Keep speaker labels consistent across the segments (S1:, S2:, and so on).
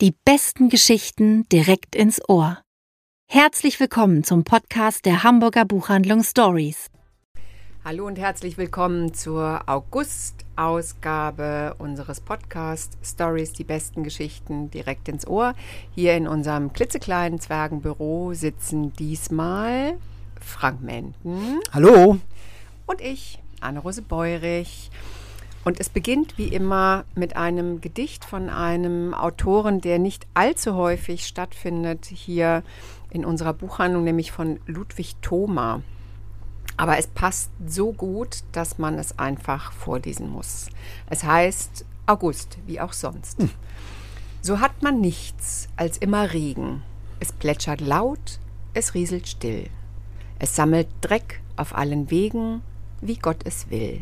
S1: Die besten Geschichten direkt ins Ohr. Herzlich willkommen zum Podcast der Hamburger Buchhandlung Stories.
S2: Hallo und herzlich willkommen zur August-Ausgabe unseres Podcasts Stories, die besten Geschichten direkt ins Ohr. Hier in unserem klitzekleinen Zwergenbüro sitzen diesmal Frank Menden.
S3: Hallo.
S2: Und ich, Anne-Rose Beurich. Und es beginnt wie immer mit einem Gedicht von einem Autoren, der nicht allzu häufig stattfindet hier in unserer Buchhandlung, nämlich von Ludwig Thoma. Aber es passt so gut, dass man es einfach vorlesen muss. Es heißt August, wie auch sonst. Hm. So hat man nichts als immer Regen. Es plätschert laut, es rieselt still. Es sammelt Dreck auf allen Wegen, wie Gott es will.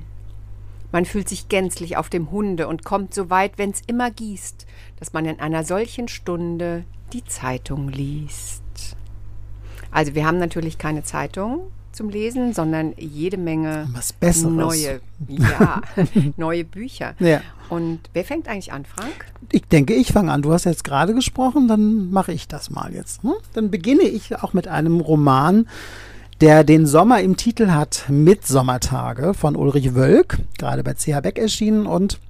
S2: Man fühlt sich gänzlich auf dem Hunde und kommt so weit, wenn's immer gießt, dass man in einer solchen Stunde die Zeitung liest. Also wir haben natürlich keine Zeitung zum Lesen, sondern jede Menge
S3: Was Besseres.
S2: neue, ja, neue Bücher.
S3: Ja.
S2: Und wer fängt eigentlich an, Frank?
S3: Ich denke, ich fange an. Du hast jetzt gerade gesprochen, dann mache ich das mal jetzt. Hm? Dann beginne ich auch mit einem Roman, der den Sommer im Titel hat, Mitsommertage von Ulrich Wölk, gerade bei CH Beck erschienen und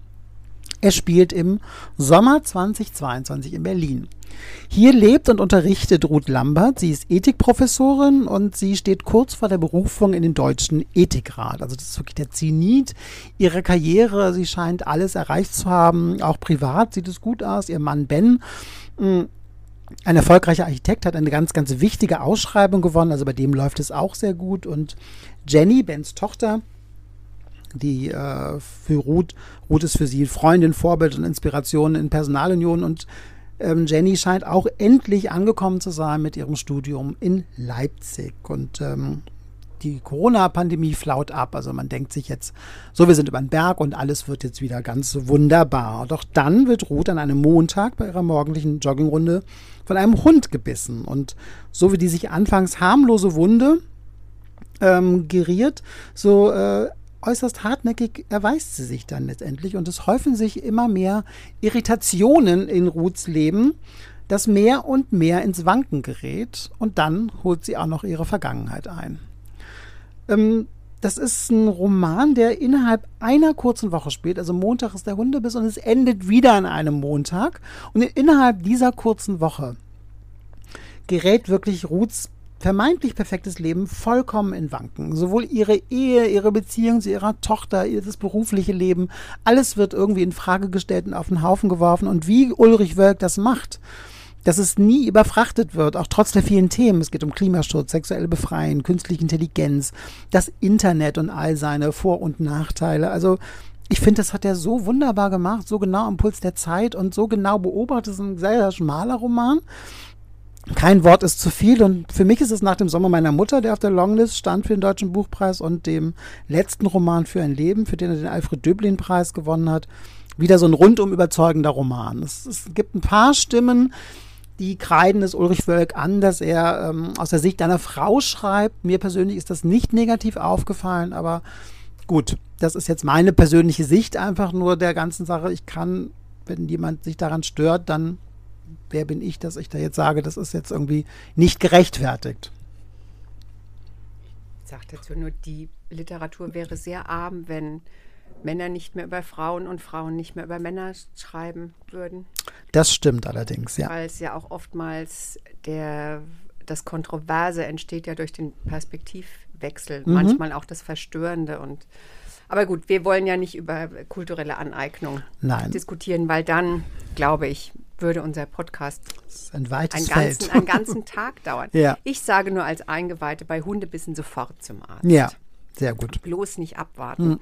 S3: er spielt im Sommer 2022 in Berlin. Hier lebt und unterrichtet Ruth Lambert. Sie ist Ethikprofessorin und sie steht kurz vor der Berufung in den Deutschen Ethikrat. Also das ist wirklich der Zenit ihrer Karriere. Sie scheint alles erreicht zu haben. Auch privat sieht es gut aus. Ihr Mann Ben mm, ein erfolgreicher Architekt hat eine ganz, ganz wichtige Ausschreibung gewonnen. Also bei dem läuft es auch sehr gut. Und Jenny, Bens Tochter, die äh, für Ruth, Ruth ist für sie Freundin, Vorbild und Inspiration in Personalunion. Und ähm, Jenny scheint auch endlich angekommen zu sein mit ihrem Studium in Leipzig. Und ähm, die Corona-Pandemie flaut ab. Also man denkt sich jetzt, so wir sind über den Berg und alles wird jetzt wieder ganz wunderbar. Doch dann wird Ruth an einem Montag bei ihrer morgendlichen Joggingrunde von einem Hund gebissen. Und so wie die sich anfangs harmlose Wunde ähm, geriert, so äh, äußerst hartnäckig erweist sie sich dann letztendlich. Und es häufen sich immer mehr Irritationen in Ruths Leben, das mehr und mehr ins Wanken gerät. Und dann holt sie auch noch ihre Vergangenheit ein. Ähm, das ist ein Roman, der innerhalb einer kurzen Woche spielt. Also Montag ist der Hundebiss und es endet wieder an einem Montag. Und innerhalb dieser kurzen Woche gerät wirklich Ruths vermeintlich perfektes Leben vollkommen in Wanken. Sowohl ihre Ehe, ihre Beziehung zu ihrer Tochter, das berufliche Leben, alles wird irgendwie in Frage gestellt und auf den Haufen geworfen. Und wie Ulrich Wölk das macht, dass es nie überfrachtet wird, auch trotz der vielen Themen. Es geht um Klimaschutz, sexuelle Befreien, künstliche Intelligenz, das Internet und all seine Vor- und Nachteile. Also ich finde, das hat er so wunderbar gemacht, so genau am Puls der Zeit und so genau beobachtet. Es ist ein sehr schmaler Roman. Kein Wort ist zu viel und für mich ist es nach dem Sommer meiner Mutter, der auf der Longlist stand für den Deutschen Buchpreis und dem letzten Roman für ein Leben, für den er den Alfred Döblin Preis gewonnen hat, wieder so ein rundum überzeugender Roman. Es, es gibt ein paar Stimmen, die kreiden es Ulrich Wölk an, dass er ähm, aus der Sicht einer Frau schreibt. Mir persönlich ist das nicht negativ aufgefallen, aber gut, das ist jetzt meine persönliche Sicht einfach nur der ganzen Sache. Ich kann, wenn jemand sich daran stört, dann wer bin ich, dass ich da jetzt sage, das ist jetzt irgendwie nicht gerechtfertigt.
S2: Ich sage dazu nur, die Literatur wäre sehr arm, wenn Männer nicht mehr über Frauen und Frauen nicht mehr über Männer schreiben würden.
S3: Das stimmt allerdings, ja.
S2: Weil es ja auch oftmals der, das Kontroverse entsteht ja durch den Perspektivwechsel, mhm. manchmal auch das Verstörende und aber gut, wir wollen ja nicht über kulturelle Aneignung
S3: Nein.
S2: diskutieren, weil dann, glaube ich, würde unser Podcast
S3: ein
S2: einen, ganzen, einen ganzen Tag dauern.
S3: Ja.
S2: Ich sage nur als Eingeweihte, bei Hundebissen sofort zum Arzt.
S3: Ja, sehr gut.
S2: Bloß nicht abwarten.
S3: Mhm.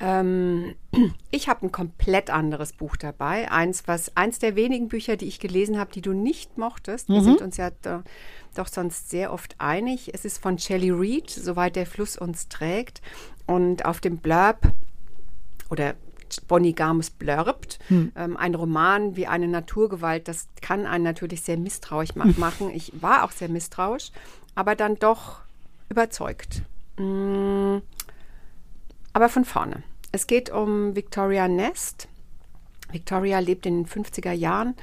S2: Ähm, ich habe ein komplett anderes Buch dabei. Eins, was, eins der wenigen Bücher, die ich gelesen habe, die du nicht mochtest. Wir
S3: Mhm.
S2: sind uns ja do, doch sonst sehr oft einig. Es ist von Shelley Reed, Soweit der Fluss uns trägt. Und auf dem Blurb oder Bonnie Garmus blurbt,
S3: Hm.
S2: ähm, ein Roman wie eine Naturgewalt, das kann einen natürlich sehr misstrauisch ma machen. Ich war auch sehr misstrauisch, aber dann doch überzeugt. Mm, aber von vorne. Es geht um Victoria Nest. Victoria lebt in den 50er Jahren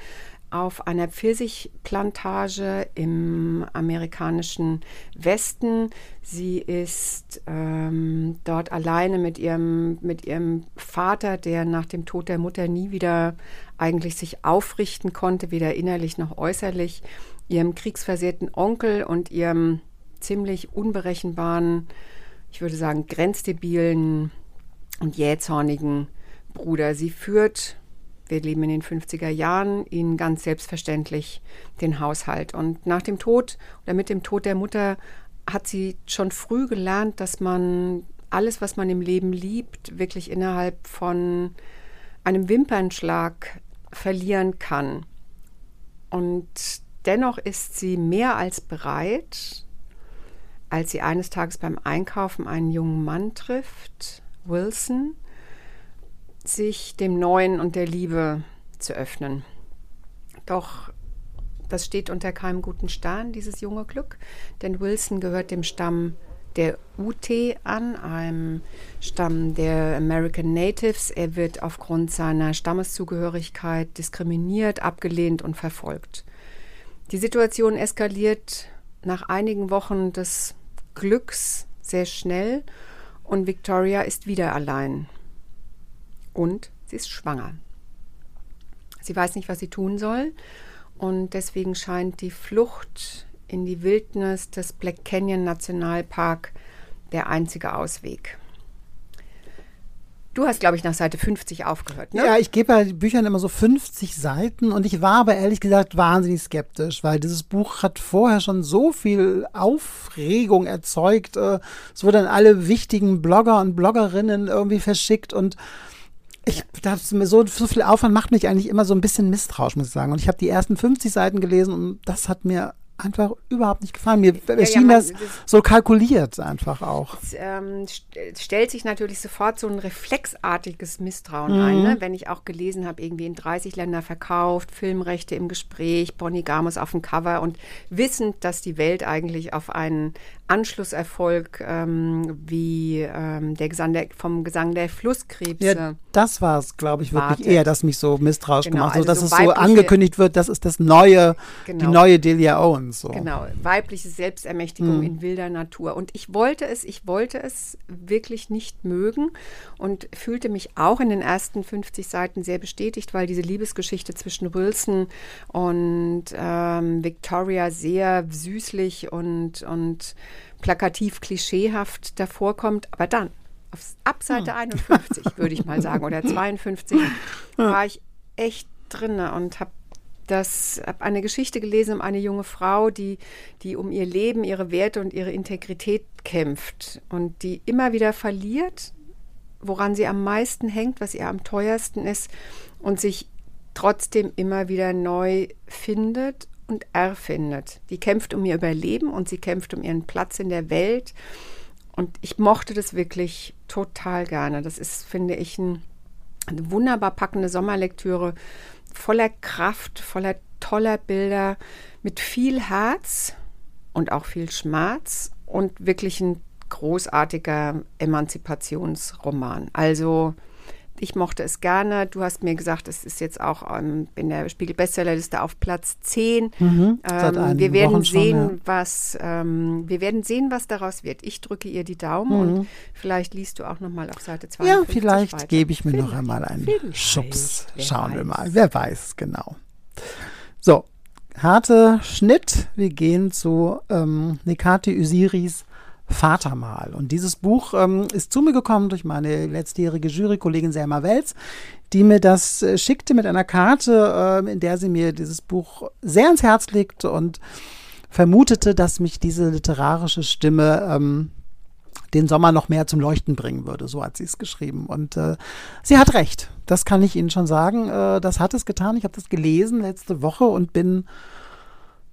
S2: auf einer Pfirsichplantage im amerikanischen Westen. Sie ist ähm, dort alleine mit ihrem, mit ihrem Vater, der nach dem Tod der Mutter nie wieder eigentlich sich aufrichten konnte, weder innerlich noch äußerlich, ihrem kriegsversehrten Onkel und ihrem ziemlich unberechenbaren, ich würde sagen, grenzdebilen und jähzornigen Bruder. Sie führt wir leben in den 50er Jahren, ihnen ganz selbstverständlich den Haushalt. Und nach dem Tod oder mit dem Tod der Mutter hat sie schon früh gelernt, dass man alles, was man im Leben liebt, wirklich innerhalb von einem Wimpernschlag verlieren kann. Und dennoch ist sie mehr als bereit, als sie eines Tages beim Einkaufen einen jungen Mann trifft, Wilson, sich dem Neuen und der Liebe zu öffnen. Doch das steht unter keinem guten Stern, dieses junge Glück, denn Wilson gehört dem Stamm der UT an, einem Stamm der American Natives. Er wird aufgrund seiner Stammeszugehörigkeit diskriminiert, abgelehnt und verfolgt. Die Situation eskaliert nach einigen Wochen des Glücks sehr schnell und Victoria ist wieder allein und sie ist schwanger. Sie weiß nicht, was sie tun soll und deswegen scheint die Flucht in die Wildnis des Black Canyon Nationalpark der einzige Ausweg. Du hast, glaube ich, nach Seite 50 aufgehört. Ne?
S3: Ja, ich gebe bei Büchern immer so 50 Seiten und ich war aber ehrlich gesagt wahnsinnig skeptisch, weil dieses Buch hat vorher schon so viel Aufregung erzeugt. Äh, es wurden alle wichtigen Blogger und Bloggerinnen irgendwie verschickt und ich das mir so, so viel Aufwand macht mich eigentlich immer so ein bisschen misstrauisch, muss ich sagen. Und ich habe die ersten 50 Seiten gelesen und das hat mir einfach überhaupt nicht gefallen. Mir ja, erschien ja, man, das, das, so kalkuliert einfach auch.
S2: Es ähm, stellt sich natürlich sofort so ein reflexartiges Misstrauen mhm. ein, ne? wenn ich auch gelesen habe, irgendwie in 30 Länder verkauft, Filmrechte im Gespräch, Bonnie Gamos auf dem Cover und wissend, dass die Welt eigentlich auf einen Anschlusserfolg ähm, wie ähm, der Gesang der, vom Gesang der Flusskrebse. Ja,
S3: das war es, glaube ich, wirklich wartet. eher, das mich so misstrauisch genau, gemacht hat, also dass so es so angekündigt wird, das ist das neue, genau. die neue Delia Owens. So.
S2: Genau, weibliche Selbstermächtigung hm. in wilder Natur. Und ich wollte es, ich wollte es wirklich nicht mögen und fühlte mich auch in den ersten 50 Seiten sehr bestätigt, weil diese Liebesgeschichte zwischen Wilson und ähm, Victoria sehr süßlich und, und plakativ klischeehaft davor kommt. Aber dann, auf, ab Seite hm. 51, würde ich mal sagen, oder 52, war ich echt drin und habe das habe eine Geschichte gelesen um eine junge Frau, die, die um ihr Leben, ihre Werte und ihre Integrität kämpft und die immer wieder verliert, woran sie am meisten hängt, was ihr am teuersten ist und sich trotzdem immer wieder neu findet und erfindet. Die kämpft um ihr Überleben und sie kämpft um ihren Platz in der Welt. Und ich mochte das wirklich total gerne. Das ist, finde ich, ein, eine wunderbar packende Sommerlektüre, voller Kraft, voller toller Bilder, mit viel Herz und auch viel Schmerz und wirklich ein großartiger Emanzipationsroman. Also ich mochte es gerne. Du hast mir gesagt, es ist jetzt auch ähm, in der Spiegel-Bestsellerliste auf Platz 10. Mhm, ähm, wir werden Wochen sehen, schon, ja. was ähm, wir werden sehen, was daraus wird. Ich drücke ihr die Daumen mhm. und vielleicht liest du auch noch mal auf Seite 2.
S3: Ja, vielleicht gebe ich mir vielleicht, noch einmal einen Schubs. Schauen weiß. wir mal. Wer weiß, genau. So, harte Schnitt. Wir gehen zu ähm, Nekati Usiris Vater mal. Und dieses Buch ähm, ist zu mir gekommen durch meine letztjährige Jurykollegin Selma Welz, die mir das äh, schickte mit einer Karte, äh, in der sie mir dieses Buch sehr ans Herz legte und vermutete, dass mich diese literarische Stimme ähm, den Sommer noch mehr zum Leuchten bringen würde. So hat sie es geschrieben. Und äh, sie hat recht. Das kann ich Ihnen schon sagen. Äh, das hat es getan. Ich habe das gelesen letzte Woche und bin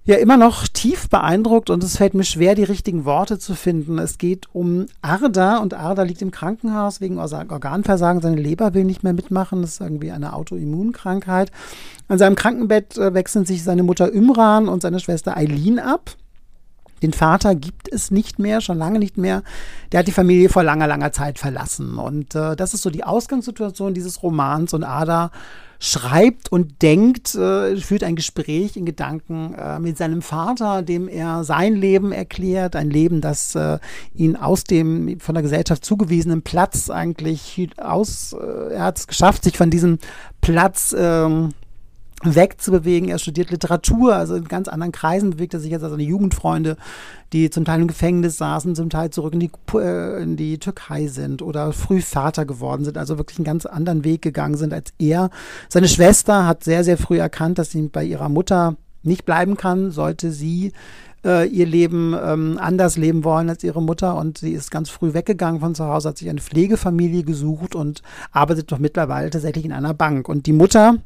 S3: ja immer noch tief beeindruckt und es fällt mir schwer, die richtigen Worte zu finden. Es geht um Arda und Arda liegt im Krankenhaus wegen Organversagen. Seine Leber will nicht mehr mitmachen. Das ist irgendwie eine Autoimmunkrankheit. An seinem Krankenbett äh, wechseln sich seine Mutter Imran und seine Schwester Eileen ab. Den Vater gibt es nicht mehr, schon lange nicht mehr. Der hat die Familie vor langer, langer Zeit verlassen. Und äh, das ist so die Ausgangssituation dieses Romans. Und Ada schreibt und denkt, äh, führt ein Gespräch in Gedanken äh, mit seinem Vater, dem er sein Leben erklärt, ein Leben, das äh, ihn aus dem von der Gesellschaft zugewiesenen Platz eigentlich aus, äh, er hat es geschafft, sich von diesem Platz ähm, wegzubewegen. Er studiert Literatur, also in ganz anderen Kreisen bewegt er sich jetzt als seine Jugendfreunde, die zum Teil im Gefängnis saßen, zum Teil zurück in die, äh, in die Türkei sind oder früh Vater geworden sind, also wirklich einen ganz anderen Weg gegangen sind als er. Seine Schwester hat sehr, sehr früh erkannt, dass sie bei ihrer Mutter nicht bleiben kann, sollte sie äh, ihr Leben ähm, anders leben wollen als ihre Mutter und sie ist ganz früh weggegangen von zu Hause, hat sich eine Pflegefamilie gesucht und arbeitet doch mittlerweile tatsächlich in einer Bank. Und die Mutter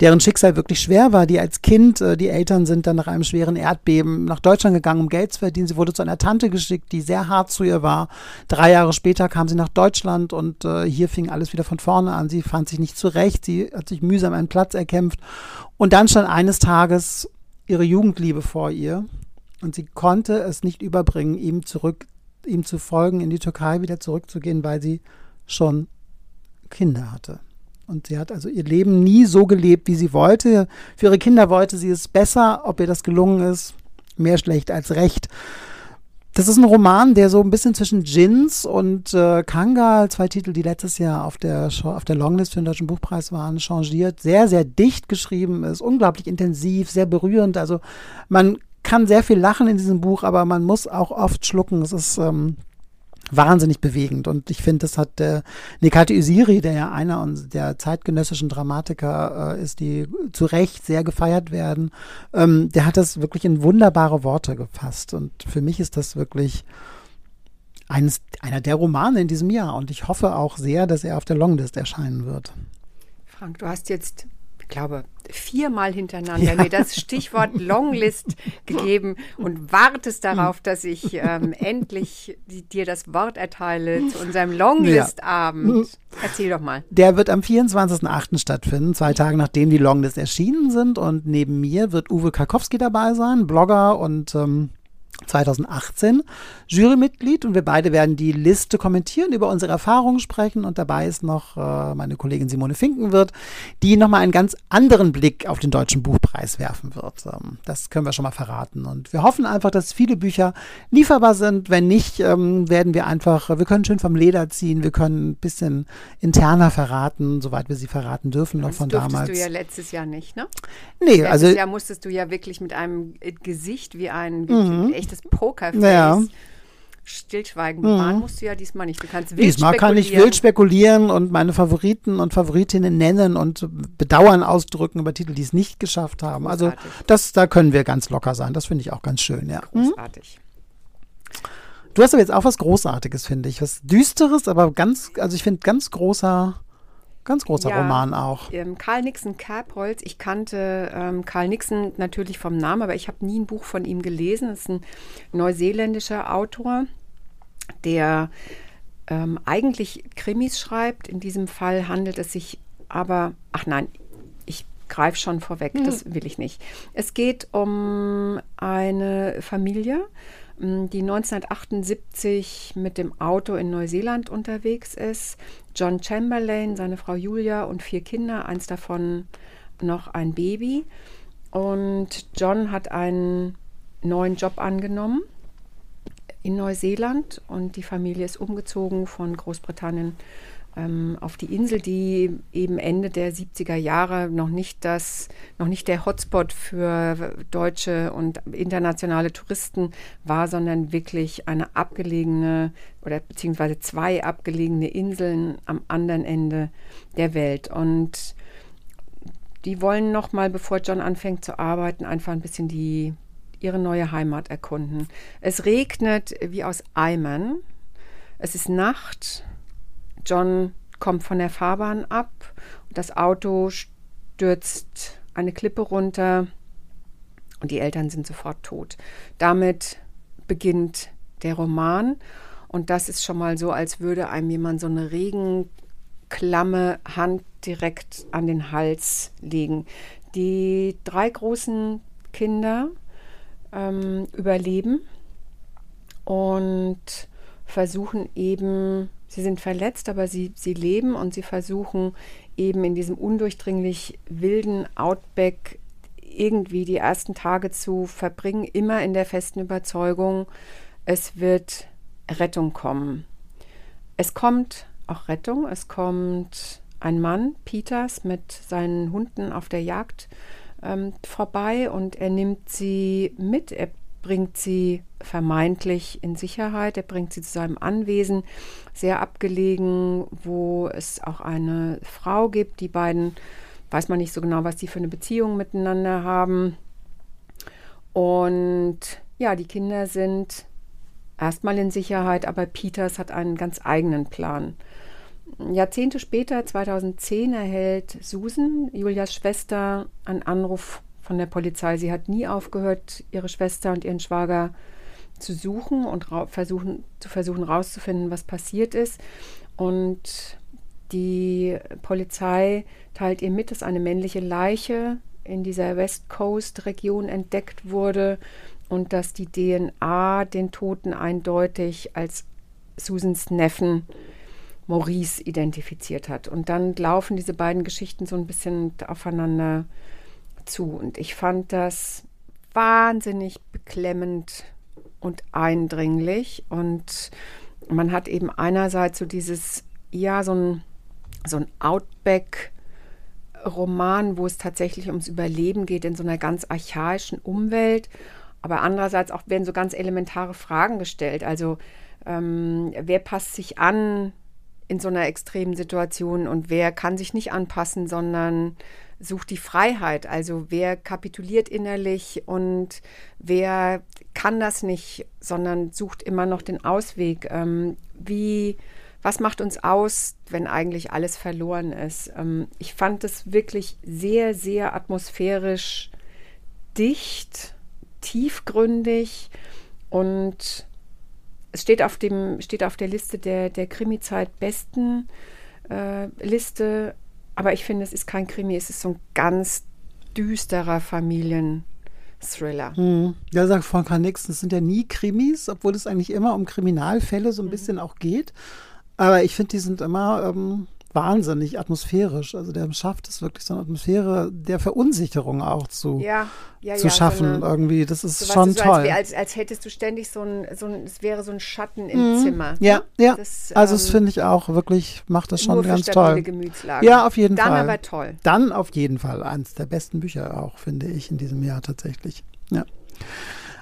S3: deren Schicksal wirklich schwer war, die als Kind, äh, die Eltern sind dann nach einem schweren Erdbeben nach Deutschland gegangen, um Geld zu verdienen. Sie wurde zu einer Tante geschickt, die sehr hart zu ihr war. Drei Jahre später kam sie nach Deutschland und äh, hier fing alles wieder von vorne an. Sie fand sich nicht zurecht, sie hat sich mühsam einen Platz erkämpft. Und dann stand eines Tages ihre Jugendliebe vor ihr und sie konnte es nicht überbringen, ihm zurück, ihm zu folgen, in die Türkei wieder zurückzugehen, weil sie schon Kinder hatte. Und sie hat also ihr Leben nie so gelebt, wie sie wollte. Für ihre Kinder wollte sie es besser. Ob ihr das gelungen ist, mehr schlecht als recht. Das ist ein Roman, der so ein bisschen zwischen Jins und äh, Kangal, zwei Titel, die letztes Jahr auf der, auf der Longlist für den Deutschen Buchpreis waren, changiert. Sehr, sehr dicht geschrieben ist, unglaublich intensiv, sehr berührend. Also man kann sehr viel lachen in diesem Buch, aber man muss auch oft schlucken. Es ist ähm, wahnsinnig bewegend. Und ich finde, das hat der Nikati Usiri, der ja einer der zeitgenössischen Dramatiker äh, ist, die zu Recht sehr gefeiert werden, ähm, der hat das wirklich in wunderbare Worte gefasst. Und für mich ist das wirklich eines, einer der Romane in diesem Jahr. Und ich hoffe auch sehr, dass er auf der Longlist erscheinen wird.
S2: Frank, du hast jetzt glaube, viermal hintereinander ja. mir das Stichwort Longlist gegeben und wartest darauf, dass ich ähm, endlich die, dir das Wort erteile zu unserem Longlist-Abend. Ja. Erzähl doch mal.
S3: Der wird am 24.08. stattfinden, zwei Tage nachdem die Longlist erschienen sind. Und neben mir wird Uwe Karkowski dabei sein, Blogger und ähm, 2018 Jurymitglied und wir beide werden die Liste kommentieren, über unsere Erfahrungen sprechen und dabei ist noch äh, meine Kollegin Simone Finkenwirt, die nochmal einen ganz anderen Blick auf den Deutschen Buchpreis werfen wird. Ähm, das können wir schon mal verraten und wir hoffen einfach, dass viele Bücher lieferbar sind. Wenn nicht, ähm, werden wir einfach, wir können schön vom Leder ziehen, wir können ein bisschen interner verraten, soweit wir sie verraten dürfen, noch das von damals.
S2: Das du ja letztes Jahr nicht, ne?
S3: Nee,
S2: letztes
S3: also.
S2: Letztes Jahr musstest du ja wirklich mit einem Gesicht wie ein, wie mhm. Echtes Pokerface.
S3: Ja.
S2: Stillschweigen bewahren mhm. musst du ja diesmal nicht. Du kannst wild
S3: Diesmal kann ich wild spekulieren und meine Favoriten und Favoritinnen nennen und Bedauern ausdrücken über Titel, die es nicht geschafft haben. Also Großartig. Also das, da können wir ganz locker sein. Das finde ich auch ganz schön, ja.
S2: Mhm. Großartig.
S3: Du hast aber jetzt auch was Großartiges, finde ich. Was Düsteres, aber ganz, also ich finde ganz großer Ganz großer ja, Roman auch.
S2: Ähm, Karl Nixon Kerbholz. Ich kannte ähm, Karl Nixon natürlich vom Namen, aber ich habe nie ein Buch von ihm gelesen. Das ist ein neuseeländischer Autor, der ähm, eigentlich Krimis schreibt. In diesem Fall handelt es sich aber, ach nein, ich greife schon vorweg, hm. das will ich nicht. Es geht um eine Familie, die 1978 mit dem Auto in Neuseeland unterwegs ist. John Chamberlain, seine Frau Julia und vier Kinder, eins davon noch ein Baby. Und John hat einen neuen Job angenommen in Neuseeland und die Familie ist umgezogen von Großbritannien ähm, auf die Insel, die eben Ende der 70er Jahre noch nicht das, noch nicht der Hotspot für deutsche und internationale Touristen war, sondern wirklich eine abgelegene oder beziehungsweise zwei abgelegene Inseln am anderen Ende der Welt. Und die wollen noch mal, bevor John anfängt zu arbeiten, einfach ein bisschen die ihre neue Heimat erkunden. Es regnet wie aus Eimern. Es ist Nacht John kommt von der Fahrbahn ab das Auto stürzt eine Klippe runter und die Eltern sind sofort tot. Damit beginnt der Roman und das ist schon mal so, als würde einem jemand so eine regenklamme Hand direkt an den Hals legen. Die drei großen Kinder ähm, überleben und versuchen eben, sie sind verletzt, aber sie, sie leben und sie versuchen eben in diesem undurchdringlich wilden Outback irgendwie die ersten Tage zu verbringen, immer in der festen Überzeugung, es wird Rettung kommen. Es kommt auch Rettung, es kommt ein Mann, Peters, mit seinen Hunden auf der Jagd ähm, vorbei und er nimmt sie mit, er bringt sie vermeintlich in Sicherheit, er bringt sie zu seinem Anwesen, sehr abgelegen, wo es auch eine Frau gibt. Die beiden weiß man nicht so genau, was die für eine Beziehung miteinander haben. Und ja, die Kinder sind erstmal in Sicherheit, aber Peters hat einen ganz eigenen Plan. Jahrzehnte später, 2010, erhält Susan, Julias Schwester, einen Anruf von der Polizei. Sie hat nie aufgehört, ihre Schwester und ihren Schwager zu suchen und versuchen, zu versuchen herauszufinden, was passiert ist. Und die Polizei teilt ihr mit, dass eine männliche Leiche in dieser West Coast-Region entdeckt wurde und dass die DNA den Toten eindeutig als Susans Neffen Maurice identifiziert hat. Und dann laufen diese beiden Geschichten so ein bisschen aufeinander zu. Und ich fand das wahnsinnig beklemmend und eindringlich. Und man hat eben einerseits so dieses, ja, so ein, so ein Outback-Roman, wo es tatsächlich ums Überleben geht in so einer ganz archaischen Umwelt. Aber andererseits auch werden so ganz elementare Fragen gestellt. Also ähm, wer passt sich an in so einer extremen Situation und wer kann sich nicht anpassen, sondern sucht die Freiheit. Also wer kapituliert innerlich und wer kann das nicht, sondern sucht immer noch den Ausweg. Ähm, wie, was macht uns aus, wenn eigentlich alles verloren ist? Ähm, ich fand es wirklich sehr, sehr atmosphärisch dicht tiefgründig und es steht auf, dem, steht auf der Liste der, der Krimi-Zeit besten äh, Liste, aber ich finde, es ist kein Krimi, es ist so ein ganz düsterer Familienthriller.
S3: Hm. Ja, sagt Volker Nix, es sind ja nie Krimis, obwohl es eigentlich immer um Kriminalfälle so ein mhm. bisschen auch geht. Aber ich finde, die sind immer ähm, wahnsinnig atmosphärisch. Also der schafft es wirklich so eine Atmosphäre der Verunsicherung auch zu,
S2: ja, ja,
S3: zu
S2: ja,
S3: schaffen
S2: so
S3: eine, irgendwie. Das ist so, schon
S2: so,
S3: toll.
S2: Als, als, als, hättest du ständig so ein, so ein, es wäre so ein Schatten im mhm. Zimmer.
S3: Ja, ja. Das, also ähm, das finde ich auch wirklich, macht das schon ganz toll. Ja, auf jeden
S2: Dann
S3: Fall.
S2: Dann aber toll.
S3: Dann auf jeden Fall eines der besten Bücher auch, finde ich, in diesem Jahr tatsächlich. Ja.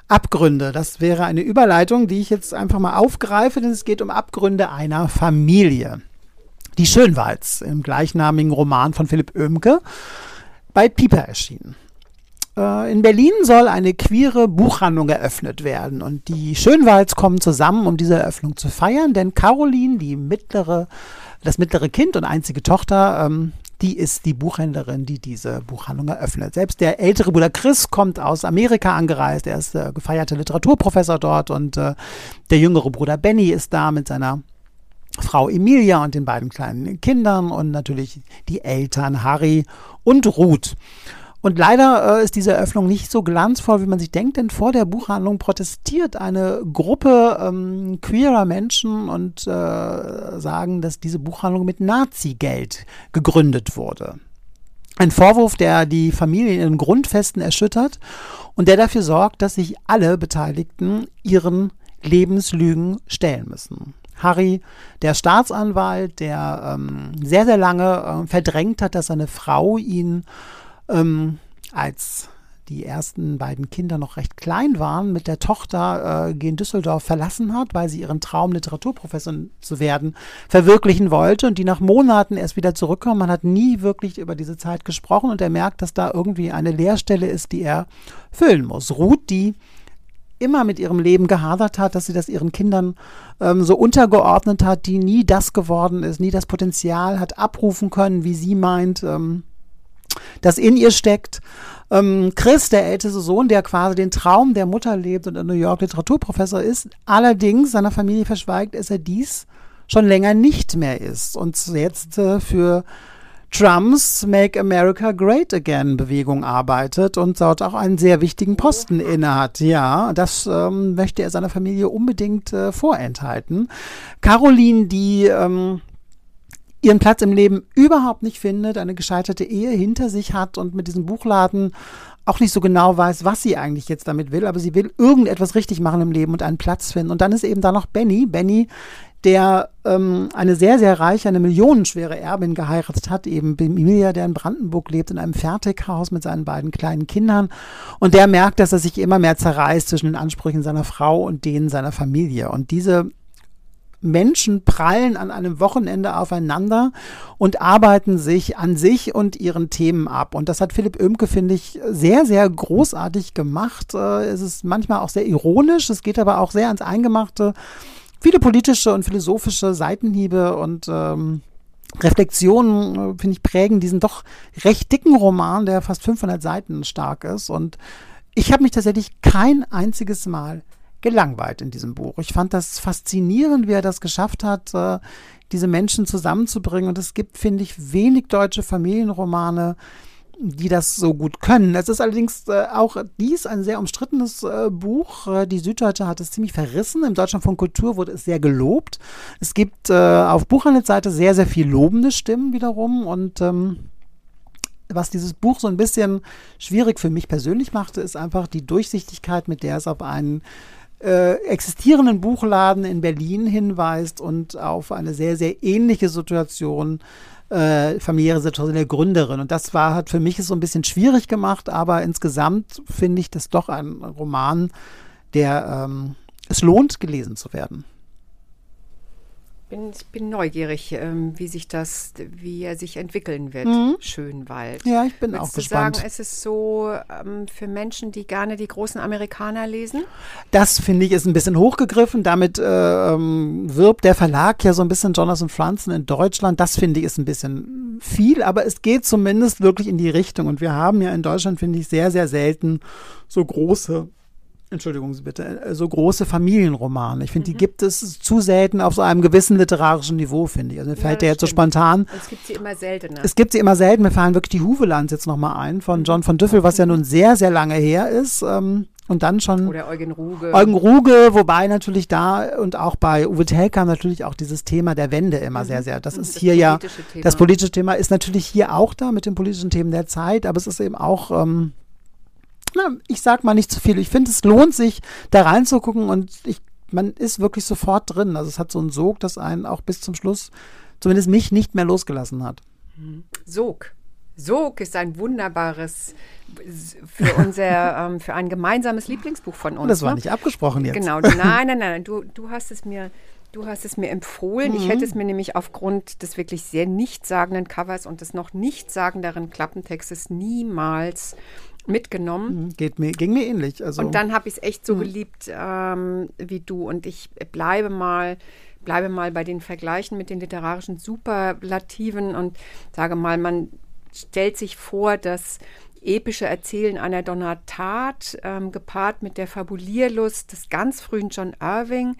S3: Abgründe. Das wäre eine Überleitung, die ich jetzt einfach mal aufgreife, denn es geht um Abgründe einer Familie. Die Schönwalds im gleichnamigen Roman von Philipp Oemke bei Piper erschienen. Äh, in Berlin soll eine queere Buchhandlung eröffnet werden und die Schönwalds kommen zusammen, um diese Eröffnung zu feiern, denn Caroline, die mittlere, das mittlere Kind und einzige Tochter, ähm, die ist die Buchhändlerin, die diese Buchhandlung eröffnet. Selbst der ältere Bruder Chris kommt aus Amerika angereist. Er ist äh, gefeierter Literaturprofessor dort und äh, der jüngere Bruder Benny ist da mit seiner Frau Emilia und den beiden kleinen Kindern und natürlich die Eltern Harry und Ruth. Und leider äh, ist diese Eröffnung nicht so glanzvoll, wie man sich denkt, denn vor der Buchhandlung protestiert eine Gruppe ähm, queerer Menschen und äh, sagen, dass diese Buchhandlung mit Nazi-Geld gegründet wurde. Ein Vorwurf, der die Familie in ihren Grundfesten erschüttert und der dafür sorgt, dass sich alle Beteiligten ihren Lebenslügen stellen müssen. Harry, der Staatsanwalt, der ähm, sehr, sehr lange äh, verdrängt hat, dass seine Frau ihn ähm, als die ersten beiden Kinder noch recht klein waren, mit der Tochter äh, gen Düsseldorf verlassen hat, weil sie ihren Traum, Literaturprofessor zu werden, verwirklichen wollte und die nach Monaten erst wieder zurückkommen. Man hat nie wirklich über diese Zeit gesprochen und er merkt, dass da irgendwie eine Leerstelle ist, die er füllen muss. Ruth, die immer mit ihrem Leben gehadert hat, dass sie das ihren Kindern ähm, so untergeordnet hat, die nie das geworden ist, nie das Potenzial hat abrufen können, wie sie meint, ähm, das in ihr steckt. Ähm, Chris, der älteste Sohn, der quasi den Traum der Mutter lebt und in New York Literaturprofessor ist, allerdings seiner Familie verschweigt, dass er dies schon länger nicht mehr ist und jetzt äh, für Trumps Make America Great Again Bewegung arbeitet und dort auch einen sehr wichtigen Posten innehat. Ja, das ähm, möchte er seiner Familie unbedingt äh, vorenthalten. Caroline, die ähm, ihren Platz im Leben überhaupt nicht findet, eine gescheiterte Ehe hinter sich hat und mit diesem Buchladen auch nicht so genau weiß, was sie eigentlich jetzt damit will, aber sie will irgendetwas richtig machen im Leben und einen Platz finden. Und dann ist eben da noch Benny. Benny, der ähm, eine sehr, sehr reiche, eine millionenschwere Erbin geheiratet hat, eben Emilia, der in Brandenburg lebt, in einem Fertighaus mit seinen beiden kleinen Kindern. Und der merkt, dass er sich immer mehr zerreißt zwischen den Ansprüchen seiner Frau und denen seiner Familie. Und diese Menschen prallen an einem Wochenende aufeinander und arbeiten sich an sich und ihren Themen ab. Und das hat Philipp Oemke, finde ich, sehr, sehr großartig gemacht. Äh, es ist manchmal auch sehr ironisch, es geht aber auch sehr ans Eingemachte viele politische und philosophische Seitenhiebe und ähm, Reflexionen, äh, finde ich, prägen diesen doch recht dicken Roman, der fast 500 Seiten stark ist. Und ich habe mich tatsächlich kein einziges Mal gelangweilt in diesem Buch. Ich fand das faszinierend, wie er das geschafft hat, äh, diese Menschen zusammenzubringen. Und es gibt, finde ich, wenig deutsche Familienromane, die das so gut können. Es ist allerdings äh, auch dies ein sehr umstrittenes äh, Buch. Äh, die Süddeutsche hat es ziemlich verrissen. Im Deutschland von Kultur wurde es sehr gelobt. Es gibt äh, auf Buchhandelsseite sehr, sehr viel lobende Stimmen wiederum und ähm, was dieses Buch so ein bisschen schwierig für mich persönlich machte, ist einfach die Durchsichtigkeit, mit der es auf einen äh, existierenden Buchladen in Berlin hinweist und auf eine sehr, sehr ähnliche Situation äh, familiäre Situation der Gründerin. Und das war, hat für mich so ein bisschen schwierig gemacht, aber insgesamt finde ich das doch ein Roman, der ähm, es lohnt, gelesen zu werden
S2: bin, ich bin neugierig, ähm, wie sich das, wie er sich entwickeln wird, mhm. Schönwald.
S3: Ja, ich bin Würdest auch gespannt.
S2: sagen, es ist so ähm, für Menschen, die gerne die großen Amerikaner lesen?
S3: Das finde ich ist ein bisschen hochgegriffen. Damit äh, ähm, wirbt der Verlag ja so ein bisschen Jonathan Franzen in Deutschland. Das finde ich ist ein bisschen viel, aber es geht zumindest wirklich in die Richtung. Und wir haben ja in Deutschland, finde ich, sehr, sehr selten so große Entschuldigung Sie bitte, äh, so große Familienromane. Ich finde, mhm. die gibt es zu selten auf so einem gewissen literarischen Niveau, finde ich. Also mir fällt der jetzt so spontan.
S2: Es gibt sie immer seltener.
S3: Es gibt sie immer selten. Mir fallen wirklich die Huvelands jetzt nochmal ein von mhm. John von Düffel, was ja nun sehr, sehr lange her ist. Ähm, und dann schon.
S2: Oder Eugen Ruge.
S3: Eugen Ruge, wobei natürlich da und auch bei Uwe Telka natürlich auch dieses Thema der Wende immer mhm. sehr, sehr. Das, das ist hier ja. Thema. Das politische Thema ist natürlich hier auch da mit den politischen Themen der Zeit, aber es ist eben auch. Ähm, na, ich sag mal nicht zu viel. Ich finde, es lohnt sich, da reinzugucken und ich, man ist wirklich sofort drin. Also es hat so einen Sog, das einen auch bis zum Schluss, zumindest mich, nicht mehr losgelassen hat.
S2: Sog. Sog ist ein wunderbares für unser ähm, für ein gemeinsames Lieblingsbuch von uns.
S3: Das war
S2: ne?
S3: nicht abgesprochen jetzt.
S2: Genau, nein, nein, nein. Du, du hast es mir Du hast es mir empfohlen. Mhm. Ich hätte es mir nämlich aufgrund des wirklich sehr nichtssagenden Covers und des noch nichtssagenderen Klappentextes niemals mitgenommen.
S3: Mhm. Geht mir, ging mir ähnlich. Also.
S2: Und dann habe ich es echt so mhm. geliebt ähm, wie du. Und ich bleibe mal, bleibe mal bei den Vergleichen mit den literarischen Superlativen und sage mal, man stellt sich vor, dass epische Erzählen einer Donnertat ähm, gepaart mit der Fabulierlust des ganz frühen John Irving,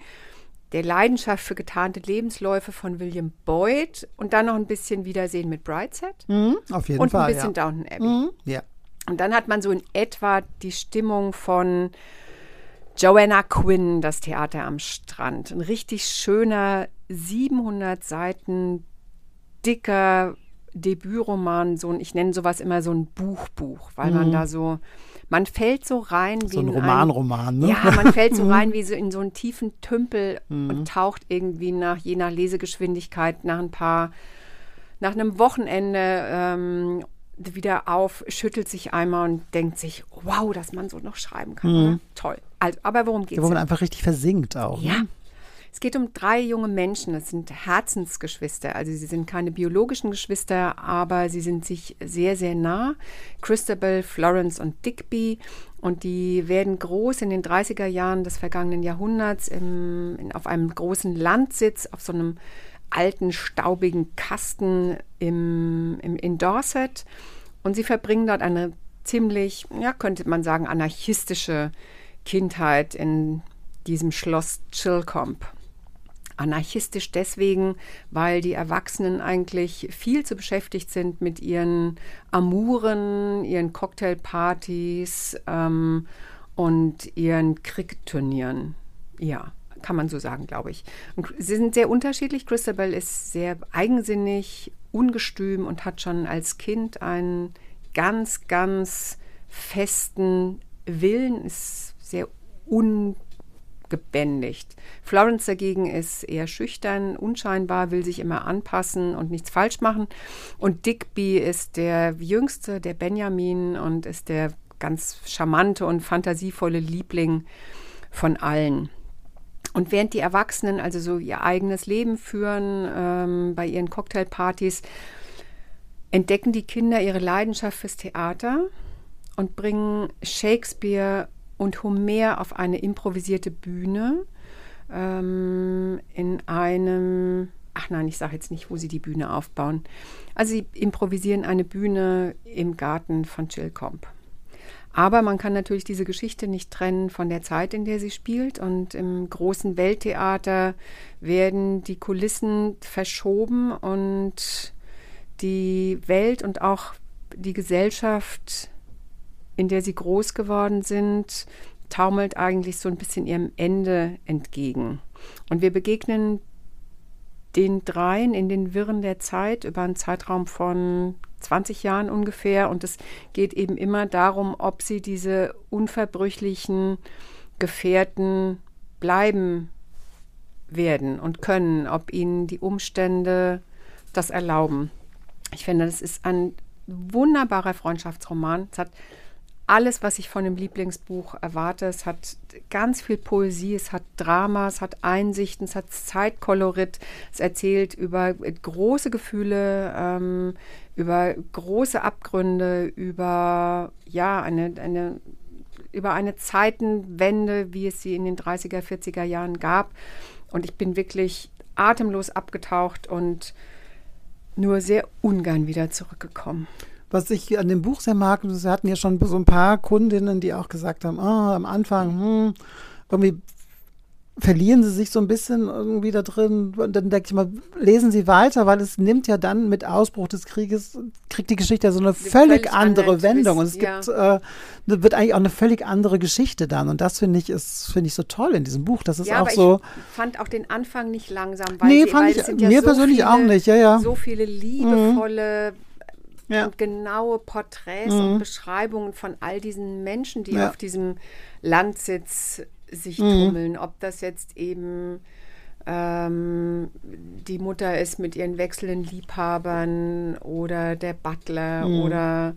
S2: der Leidenschaft für getarnte Lebensläufe von William Boyd und dann noch ein bisschen Wiedersehen mit Brightside.
S3: Mhm, auf jeden
S2: und
S3: Fall.
S2: Und ein bisschen
S3: ja.
S2: Downton Abbey. Mhm,
S3: ja.
S2: Und dann hat man so in etwa die Stimmung von Joanna Quinn, das Theater am Strand. Ein richtig schöner, 700 Seiten dicker Debütroman, so ein, ich nenne sowas immer so ein Buchbuch, weil mhm. man da so, man fällt so rein
S3: wie so ein Romanroman, ne?
S2: Ja, man fällt so rein wie so in so einen tiefen Tümpel mhm. und taucht irgendwie nach, je nach Lesegeschwindigkeit, nach ein paar, nach einem Wochenende ähm, wieder auf, schüttelt sich einmal und denkt sich, wow, dass man so noch schreiben kann. Mhm. Toll. Also, aber worum geht es?
S3: wo man einfach richtig versinkt auch.
S2: Ja. Ne? Es geht um drei junge Menschen, das sind Herzensgeschwister. Also sie sind keine biologischen Geschwister, aber sie sind sich sehr, sehr nah. Christabel, Florence und Digby. Und die werden groß in den 30er Jahren des vergangenen Jahrhunderts im, in, auf einem großen Landsitz, auf so einem alten, staubigen Kasten im, im, in Dorset. Und sie verbringen dort eine ziemlich, ja, könnte man sagen, anarchistische Kindheit in diesem Schloss Chilcombe. Anarchistisch deswegen, weil die Erwachsenen eigentlich viel zu beschäftigt sind mit ihren Amuren, ihren Cocktailpartys ähm, und ihren Kriegturnieren. Ja, kann man so sagen, glaube ich. Und sie sind sehr unterschiedlich. Christabel ist sehr eigensinnig, ungestüm und hat schon als Kind einen ganz, ganz festen Willen, ist sehr un gebändigt. Florence dagegen ist eher schüchtern, unscheinbar, will sich immer anpassen und nichts falsch machen. Und Digby ist der jüngste, der Benjamin und ist der ganz charmante und fantasievolle Liebling von allen. Und während die Erwachsenen also so ihr eigenes Leben führen ähm, bei ihren Cocktailpartys, entdecken die Kinder ihre Leidenschaft fürs Theater und bringen Shakespeare und Homer auf eine improvisierte Bühne ähm, in einem, ach nein, ich sage jetzt nicht, wo sie die Bühne aufbauen. Also sie improvisieren eine Bühne im Garten von Chilcomb. Aber man kann natürlich diese Geschichte nicht trennen von der Zeit, in der sie spielt. Und im großen Welttheater werden die Kulissen verschoben und die Welt und auch die Gesellschaft in der sie groß geworden sind, taumelt eigentlich so ein bisschen ihrem Ende entgegen. Und wir begegnen den dreien in den Wirren der Zeit über einen Zeitraum von 20 Jahren ungefähr. Und es geht eben immer darum, ob sie diese unverbrüchlichen Gefährten bleiben werden und können, ob ihnen die Umstände das erlauben. Ich finde, das ist ein wunderbarer Freundschaftsroman. Es hat alles, was ich von dem Lieblingsbuch erwarte. Es hat ganz viel Poesie, es hat Drama, es hat Einsichten, es hat Zeitkolorit. Es erzählt über große Gefühle, ähm, über große Abgründe, über ja, eine, eine, über eine Zeitenwende, wie es sie in den 30er, 40er Jahren gab. Und ich bin wirklich atemlos abgetaucht und nur sehr ungern wieder zurückgekommen
S3: was ich an dem Buch sehr mag, wir hatten ja schon so ein paar Kundinnen, die auch gesagt haben, oh, am Anfang, hm, irgendwie verlieren sie sich so ein bisschen irgendwie da drin. Und dann denke ich mal, lesen sie weiter, weil es nimmt ja dann mit Ausbruch des Krieges, kriegt die Geschichte ja so eine völlig, völlig andere Wendung. Und es ja. gibt, äh, wird eigentlich auch eine völlig andere Geschichte dann. Und das finde ich, ist, finde ich so toll in diesem Buch. Das ist ja, auch so.
S2: Ich fand auch den Anfang nicht langsam, weil,
S3: nee,
S2: sie,
S3: fand
S2: weil
S3: ich, mir ja so persönlich viele, auch nicht, ja, ja.
S2: So viele liebevolle, mhm ja. und genaue Porträts mhm. und Beschreibungen von all diesen Menschen, die ja. auf diesem Landsitz sich mhm. tummeln. Ob das jetzt eben ähm, die Mutter ist mit ihren wechselnden Liebhabern oder der Butler mhm. oder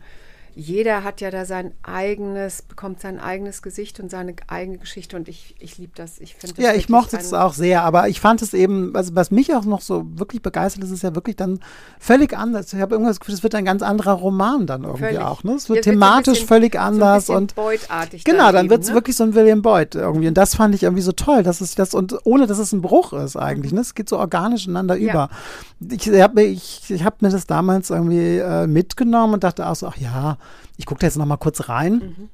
S2: jeder hat ja da sein eigenes, bekommt sein eigenes Gesicht und seine eigene Geschichte und ich, ich liebe das. Ich finde
S3: Ja, ich mochte es auch sehr, aber ich fand es eben, also was mich auch noch so wirklich begeistert, ist es ja wirklich dann völlig anders. Ich habe irgendwas das Gefühl, es wird ein ganz anderer Roman dann irgendwie völlig. auch. Ne? Es wird ja, thematisch wird bisschen, völlig anders so und genau, dann wird es ne? wirklich so ein William Boyd irgendwie und das fand ich irgendwie so toll, dass es das und ohne dass es ein Bruch ist eigentlich. Ne? Es geht so organisch ineinander ja. über. Ich habe ich, ich hab mir das damals irgendwie äh, mitgenommen und dachte auch so, ach ja, ich gucke da jetzt noch mal kurz rein. Mhm.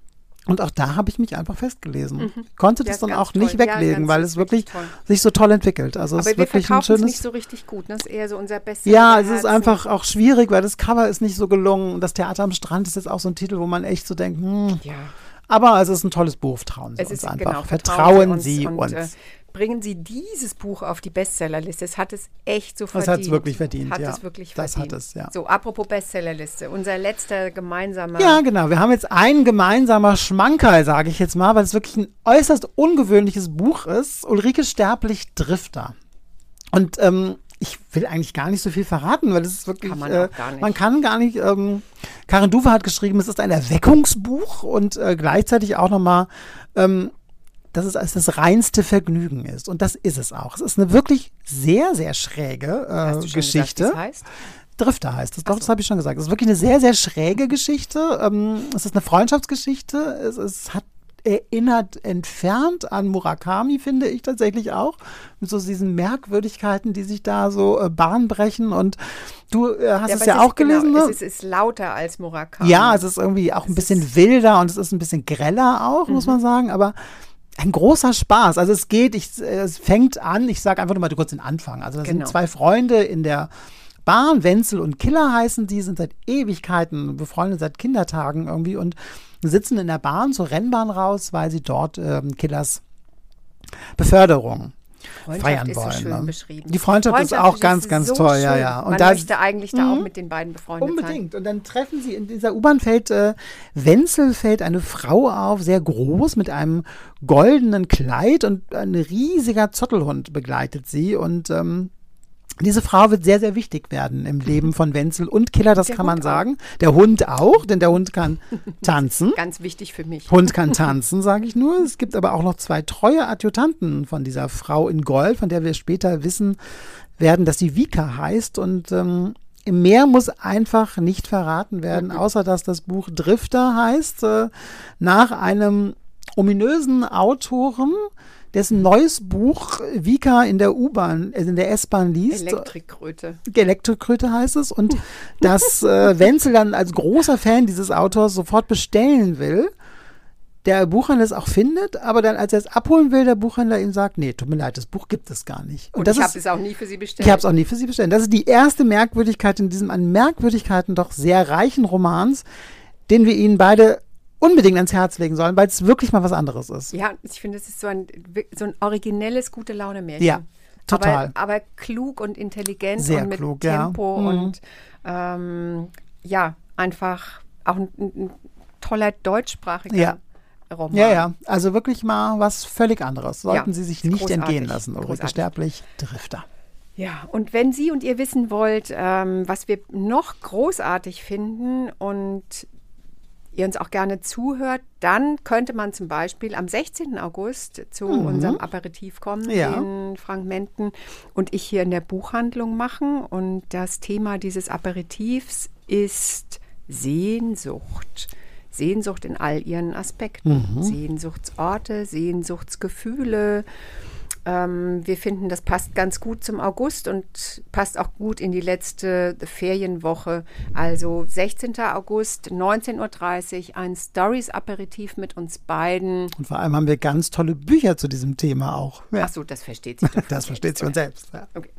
S3: Und auch da habe ich mich einfach festgelesen. Mhm. Konnte das dann auch toll. nicht weglegen, ja, weil es wirklich toll. sich so toll entwickelt. Also Aber es ist wirklich ein schönes.
S2: nicht so richtig gut. Das ne? ist eher so unser bestes.
S3: Ja, es ist einfach auch schwierig, weil das Cover ist nicht so gelungen. Und das Theater am Strand ist jetzt auch so ein Titel, wo man echt so denkt, hm. Ja. Aber es ist ein tolles Buch. Vertrauen Sie es uns ist, einfach. Genau, vertrauen, Sie uns. uns. Äh,
S2: bringen Sie dieses Buch auf die Bestsellerliste. Es hat es echt so verdient.
S3: Das hat es wirklich verdient,
S2: hat
S3: ja.
S2: es wirklich
S3: das
S2: verdient.
S3: hat es, ja.
S2: So, apropos Bestsellerliste, unser letzter gemeinsamer.
S3: Ja, genau. Wir haben jetzt ein gemeinsamer Schmankerl, sage ich jetzt mal, weil es wirklich ein äußerst ungewöhnliches Buch ist. Ulrike Sterblich Drifter. Und ähm, ich will eigentlich gar nicht so viel verraten, weil es ist wirklich.
S2: Kann man, äh, gar nicht.
S3: man kann gar nicht. Ähm, Karin Duwe hat geschrieben, es ist ein Erweckungsbuch und äh, gleichzeitig auch nochmal ähm, dass es als das reinste Vergnügen ist. Und das ist es auch. Es ist eine wirklich sehr, sehr schräge äh, Geschichte. Gesagt, heißt? Drifter heißt es. Doch, so. das habe ich schon gesagt. Es ist wirklich eine sehr, sehr schräge Geschichte. Ähm, es ist eine Freundschaftsgeschichte. Es, es hat erinnert entfernt an Murakami, finde ich tatsächlich auch. Mit so diesen Merkwürdigkeiten, die sich da so äh, Bahn brechen. Und du äh, hast ja, es ja auch gelesen,
S2: genau,
S3: ne?
S2: Es ist, ist, lauter als Murakami.
S3: Ja, es ist irgendwie auch es ein bisschen wilder und es ist ein bisschen greller auch, mhm. muss man sagen. Aber ein großer Spaß. Also es geht, ich, es fängt an, ich sage einfach nur mal kurz den Anfang. Also das
S2: Genau.
S3: sind zwei Freunde in der Bahn, Wenzel und Killer heißen die, sind seit Ewigkeiten befreundet, seit Kindertagen irgendwie und sitzen in der Bahn zur Rennbahn raus, weil sie dort ähm, Killers Beförderung
S2: Freundschaft
S3: feiern
S2: ist so
S3: wollen.
S2: schön
S3: ne?
S2: beschrieben.
S3: Die Freundschaft, ist auch ganz, ganz
S2: so
S3: toll, ja,
S2: schön.
S3: ja. Und
S2: Man
S3: da
S2: möchte eigentlich da auch mit den beiden befreundet sein.
S3: Unbedingt. Und dann treffen sie in dieser U-Bahn fällt äh, Wenzel fällt eine Frau auf, sehr groß, mit einem goldenen Kleid und ein riesiger Zottelhund begleitet sie. Und ähm, diese Frau wird sehr, sehr wichtig werden im Leben von Wenzel und Killer, das
S2: Der
S3: kann man
S2: Hund auch.
S3: sagen. Der Hund auch, denn der Hund kann tanzen.
S2: Ganz wichtig für mich.
S3: Hund kann tanzen, sage ich nur. Es gibt aber auch noch zwei treue Adjutanten von dieser Frau in Gold, von der wir später wissen werden, dass sie Vika heißt. Und ähm, mehr muss einfach nicht verraten werden, außer dass das Buch Drifter heißt, äh, nach einem ominösen Autoren, dessen neues Buch Vika in der U-Bahn, äh, in der S-Bahn liest.
S2: Elektrikkröte.
S3: Elektrokröte heißt es. Und dass äh, Wenzel dann als großer Fan dieses Autors sofort bestellen will. Der Buchhändler es auch findet, aber dann, als er es abholen will, der Buchhändler ihm sagt, nee, tut mir leid, das Buch gibt es gar nicht.
S2: Und,
S3: das
S2: ich habe es auch nie für Sie bestellt.
S3: ich habe es auch nie für Sie bestellt. Das ist die erste Merkwürdigkeit in diesem an Merkwürdigkeiten doch sehr reichen Romans, den wir Ihnen beide unbedingt ans Herz legen sollen, weil es wirklich mal was anderes ist.
S2: Ja, ich finde, es ist so ein, so ein originelles gute Laune-Märchen.
S3: Ja, total.
S2: Aber, aber klug und intelligent
S3: Sehr
S2: und mit
S3: klug, ja.
S2: Tempo
S3: Mhm.
S2: und ähm, ja, einfach auch ein, ein toller deutschsprachiger
S3: Ja.
S2: Roman.
S3: Ja, ja, also wirklich mal was völlig anderes. Sollten
S2: Ja,
S3: Sie sich nicht
S2: großartig,
S3: entgehen lassen, Ulrike. Sterblich, Drifter.
S2: Ja, und wenn Sie und ihr wissen wollt, ähm, was wir noch großartig finden und ihr uns auch gerne zuhört, dann könnte man zum Beispiel am 16. August zu unserem Aperitif kommen,
S3: Mhm. Ja.
S2: den Frank Menten und ich hier in der Buchhandlung machen. Und das Thema dieses Aperitifs ist Sehnsucht. Sehnsucht in all ihren Aspekten.
S3: Mhm.
S2: Sehnsuchtsorte, Sehnsuchtsgefühle. Ähm, wir finden, das passt ganz gut zum August und passt auch gut in die letzte Ferienwoche. Also 16. August, 19.30 Uhr, ein Stories-Aperitif mit uns beiden.
S3: Und vor allem haben wir ganz tolle Bücher zu diesem Thema auch. Ja,
S2: Ach so, das versteht sich
S3: das versteht sich von selbst. Ja.
S2: Okay.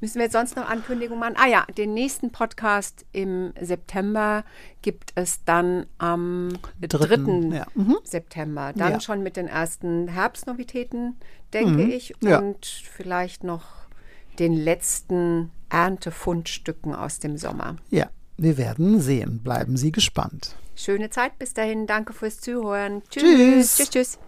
S2: Müssen wir jetzt sonst noch Ankündigungen machen? Ah ja, den nächsten Podcast im September gibt es dann am 3.
S3: Dritten, ja. Mhm.
S2: September. Dann
S3: Ja.
S2: schon mit den ersten Herbstnovitäten, denke ich.
S3: Ja.
S2: Und vielleicht noch den letzten Erntefundstücken aus dem Sommer.
S3: ja, wir werden sehen. Bleiben Sie gespannt.
S2: Schöne Zeit bis dahin. Danke fürs Zuhören.
S3: Tschüss.
S2: Tschüss, tschüss.